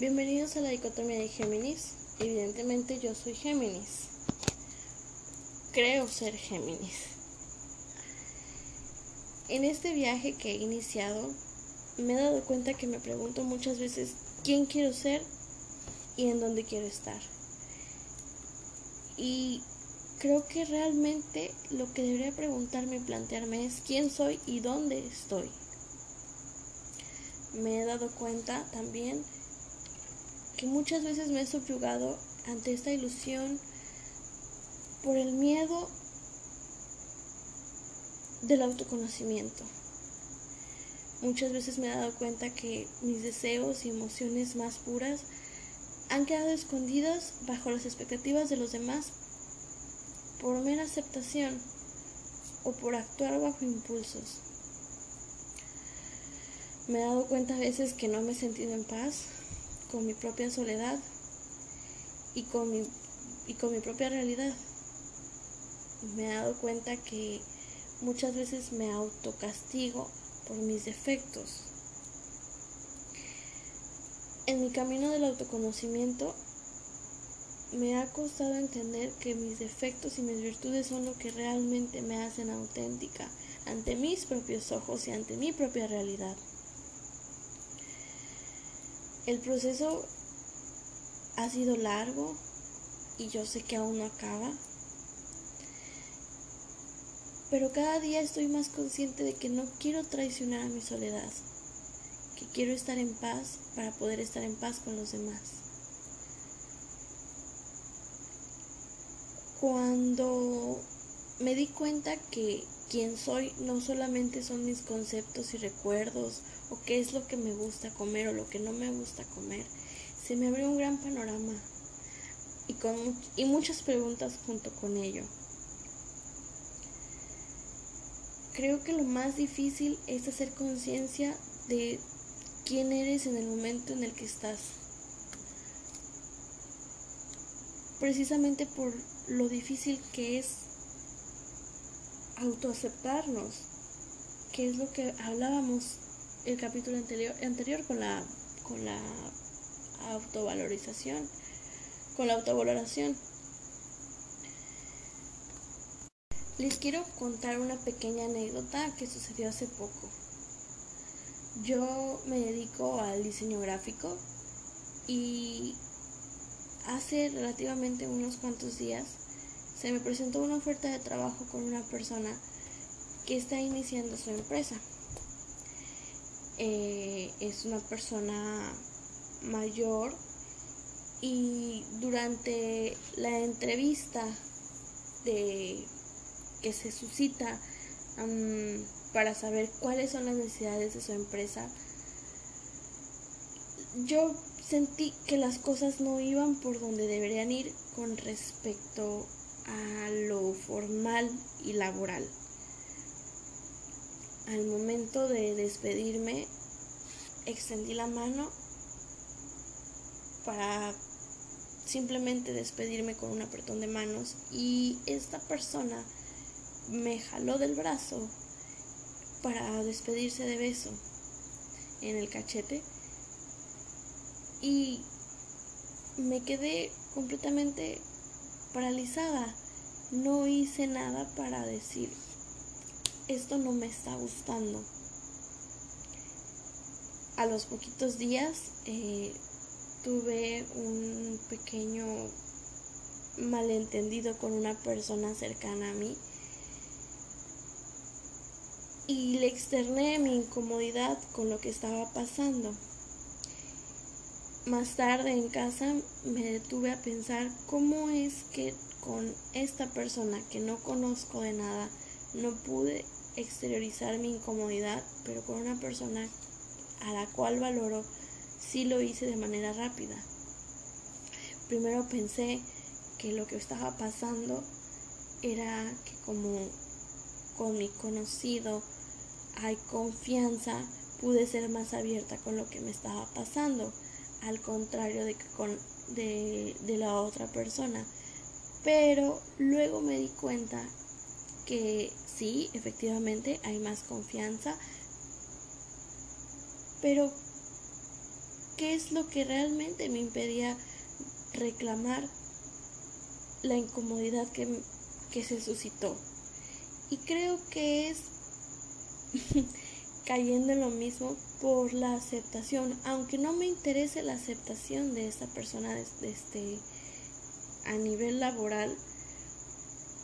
Bienvenidos a la dicotomía de Géminis. Evidentemente yo soy Géminis. Creo ser Géminis. En este viaje que he iniciado, me he dado cuenta que me pregunto muchas veces quién quiero ser y en dónde quiero estar. Y creo que realmente lo que debería preguntarme y plantearme es quién soy y dónde estoy. Me he dado cuenta también que muchas veces me he subyugado ante esta ilusión por el miedo del autoconocimiento. Muchas veces me he dado cuenta que mis deseos y emociones más puras han quedado escondidas bajo las expectativas de los demás por mera aceptación o por actuar bajo impulsos. Me he dado cuenta a veces que no me he sentido en paz con mi propia soledad y con mi, y con mi propia realidad. Me he dado cuenta que muchas veces me autocastigo por mis defectos. En mi camino del autoconocimiento me ha costado entender que mis defectos y mis virtudes son lo que realmente me hacen auténtica ante mis propios ojos y ante mi propia realidad. El proceso ha sido largo y yo sé que aún no acaba. Pero cada día estoy más consciente de que no quiero traicionar a mi soledad, que quiero estar en paz para poder estar en paz con los demás. Cuando me di cuenta que quien soy no solamente son mis conceptos y recuerdos o qué es lo que me gusta comer o lo que no me gusta comer, se me abrió un gran panorama y, con, y muchas preguntas junto con ello. Creo que lo más difícil es hacer conciencia de quién eres en el momento en el que estás. Precisamente por lo difícil que es autoaceptarnos, que es lo que hablábamos el capítulo anterior, anterior con la con la autovalorización, con la autovaloración. Les quiero contar una pequeña anécdota que sucedió hace poco. Yo me dedico al diseño gráfico y hace relativamente unos cuantos días se me presentó una oferta de trabajo con una persona que está iniciando su empresa. Eh, es una persona mayor y durante la entrevista de que se suscita para saber cuáles son las necesidades de su empresa yo sentí que las cosas no iban por donde deberían ir con respecto a lo formal y laboral al momento de despedirme, extendí la mano para simplemente despedirme con un apretón de manos y esta persona me jaló del brazo para despedirse de beso en el cachete y me quedé completamente paralizada. No hice nada para decir esto no me está gustando. A los poquitos días eh, tuve un pequeño malentendido con una persona cercana a mí y le externé mi incomodidad con lo que estaba pasando. Más tarde en casa me detuve a pensar cómo es que con esta persona que no conozco de nada no pude exteriorizar mi incomodidad, pero con una persona a la cual valoro, sí lo hice de manera rápida. Primero pensé que lo que estaba pasando era que como con mi conocido hay confianza, pude ser más abierta con lo que me estaba pasando, al contrario de, con, de, de la otra persona. Pero luego me di cuenta que sí, efectivamente hay más confianza, pero qué es lo que realmente me impedía reclamar la incomodidad que, que se suscitó. Y creo que es cayendo en lo mismo por la aceptación, aunque no me interese la aceptación de esta persona este, a nivel laboral,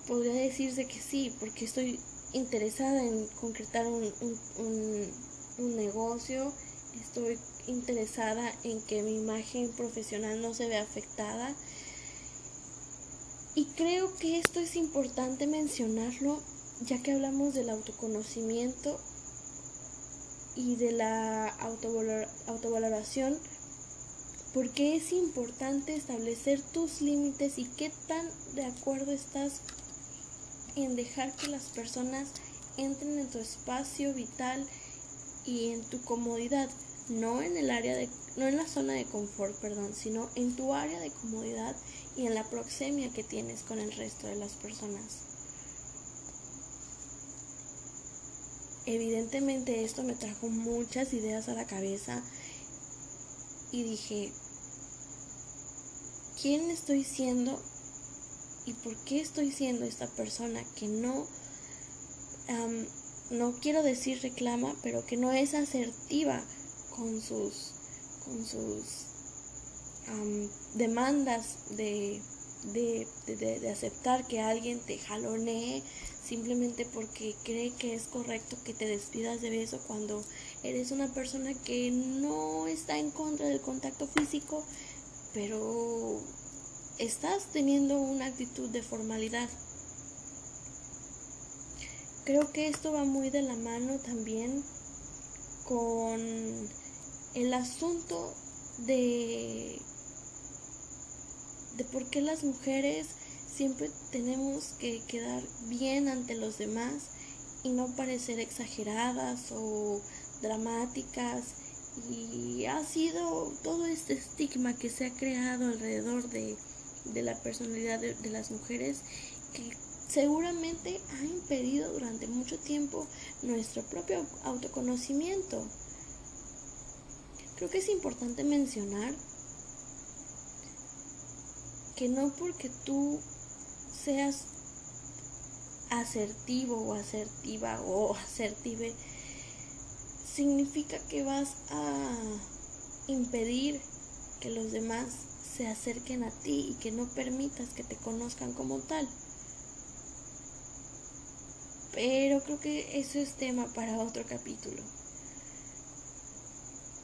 podría decirse que sí, porque estoy interesada en concretar un, un, un, negocio, estoy interesada en que mi imagen profesional no se vea afectada. Y creo que esto es importante mencionarlo, ya que hablamos del autoconocimiento y de la autovaloración, porque es importante establecer tus límites y qué tan de acuerdo estás en dejar que las personas entren en tu espacio vital y en tu comodidad, no en el área de no en la zona de confort, perdón, sino en tu área de comodidad y en la proxemia que tienes con el resto de las personas. Evidentemente esto me trajo muchas ideas a la cabeza y dije, ¿quién estoy siendo y por qué estoy siendo esta persona que no, no quiero decir reclama, pero que no es asertiva con sus, con sus demandas de, de, de, aceptar que alguien te jalonee simplemente porque cree que es correcto que te despidas de beso cuando eres una persona que no está en contra del contacto físico, pero estás teniendo una actitud de formalidad. Creo que esto va muy de la mano también con el asunto de de por qué las mujeres siempre tenemos que quedar bien ante los demás y no parecer exageradas o dramáticas y ha sido todo este estigma que se ha creado alrededor de, la personalidad de, de las mujeres que seguramente ha impedido durante mucho tiempo nuestro propio autoconocimiento. Creo que es importante mencionar que no porque tú seas asertivo o asertiva o asertive, significa que vas a impedir que los demás se acerquen a ti y que no permitas que te conozcan como tal. Pero creo que eso es tema para otro capítulo.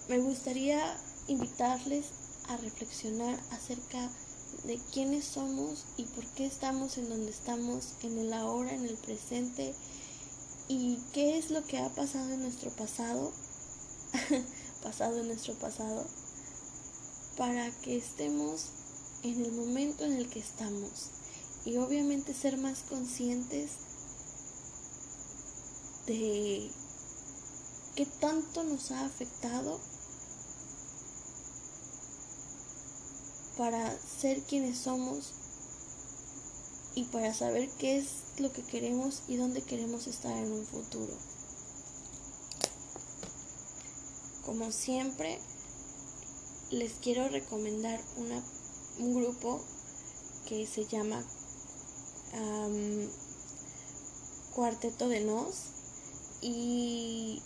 Me gustaría invitarles a reflexionar acerca de quiénes somos y por qué estamos en donde estamos en el ahora, en el presente y qué es lo que ha pasado en nuestro pasado, pasado en nuestro pasado, para que estemos en el momento en el que estamos y obviamente ser más conscientes de qué tanto nos ha afectado para ser quienes somos y para saber qué es lo que queremos y dónde queremos estar en un futuro. Como siempre, les quiero recomendar un grupo que se llama Cuarteto de Nos y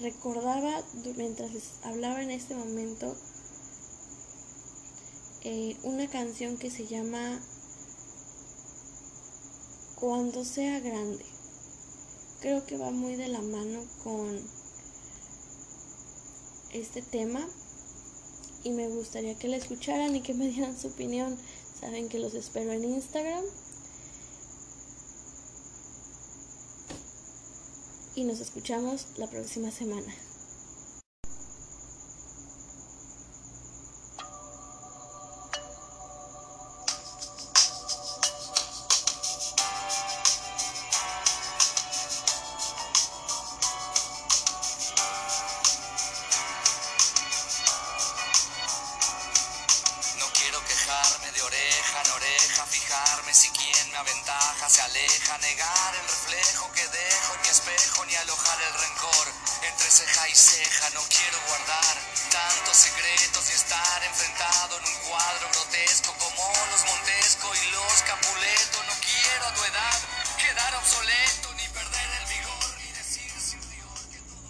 recordaba mientras les hablaba en este momento eh, una canción que se llama Cuando sea grande. Creo que va muy de la mano con este tema y me gustaría que la escucharan y que me dieran su opinión. Saben que los espero en Instagram. Y nos escuchamos la próxima semana. el reflejo que dejo, ni espejo, ni alojar el rencor. Entre ceja y ceja no quiero guardar tantos secretos y estar enfrentado en un cuadro grotesco como los Montesco y los Capuleto. No quiero a tu edad quedar obsoleto.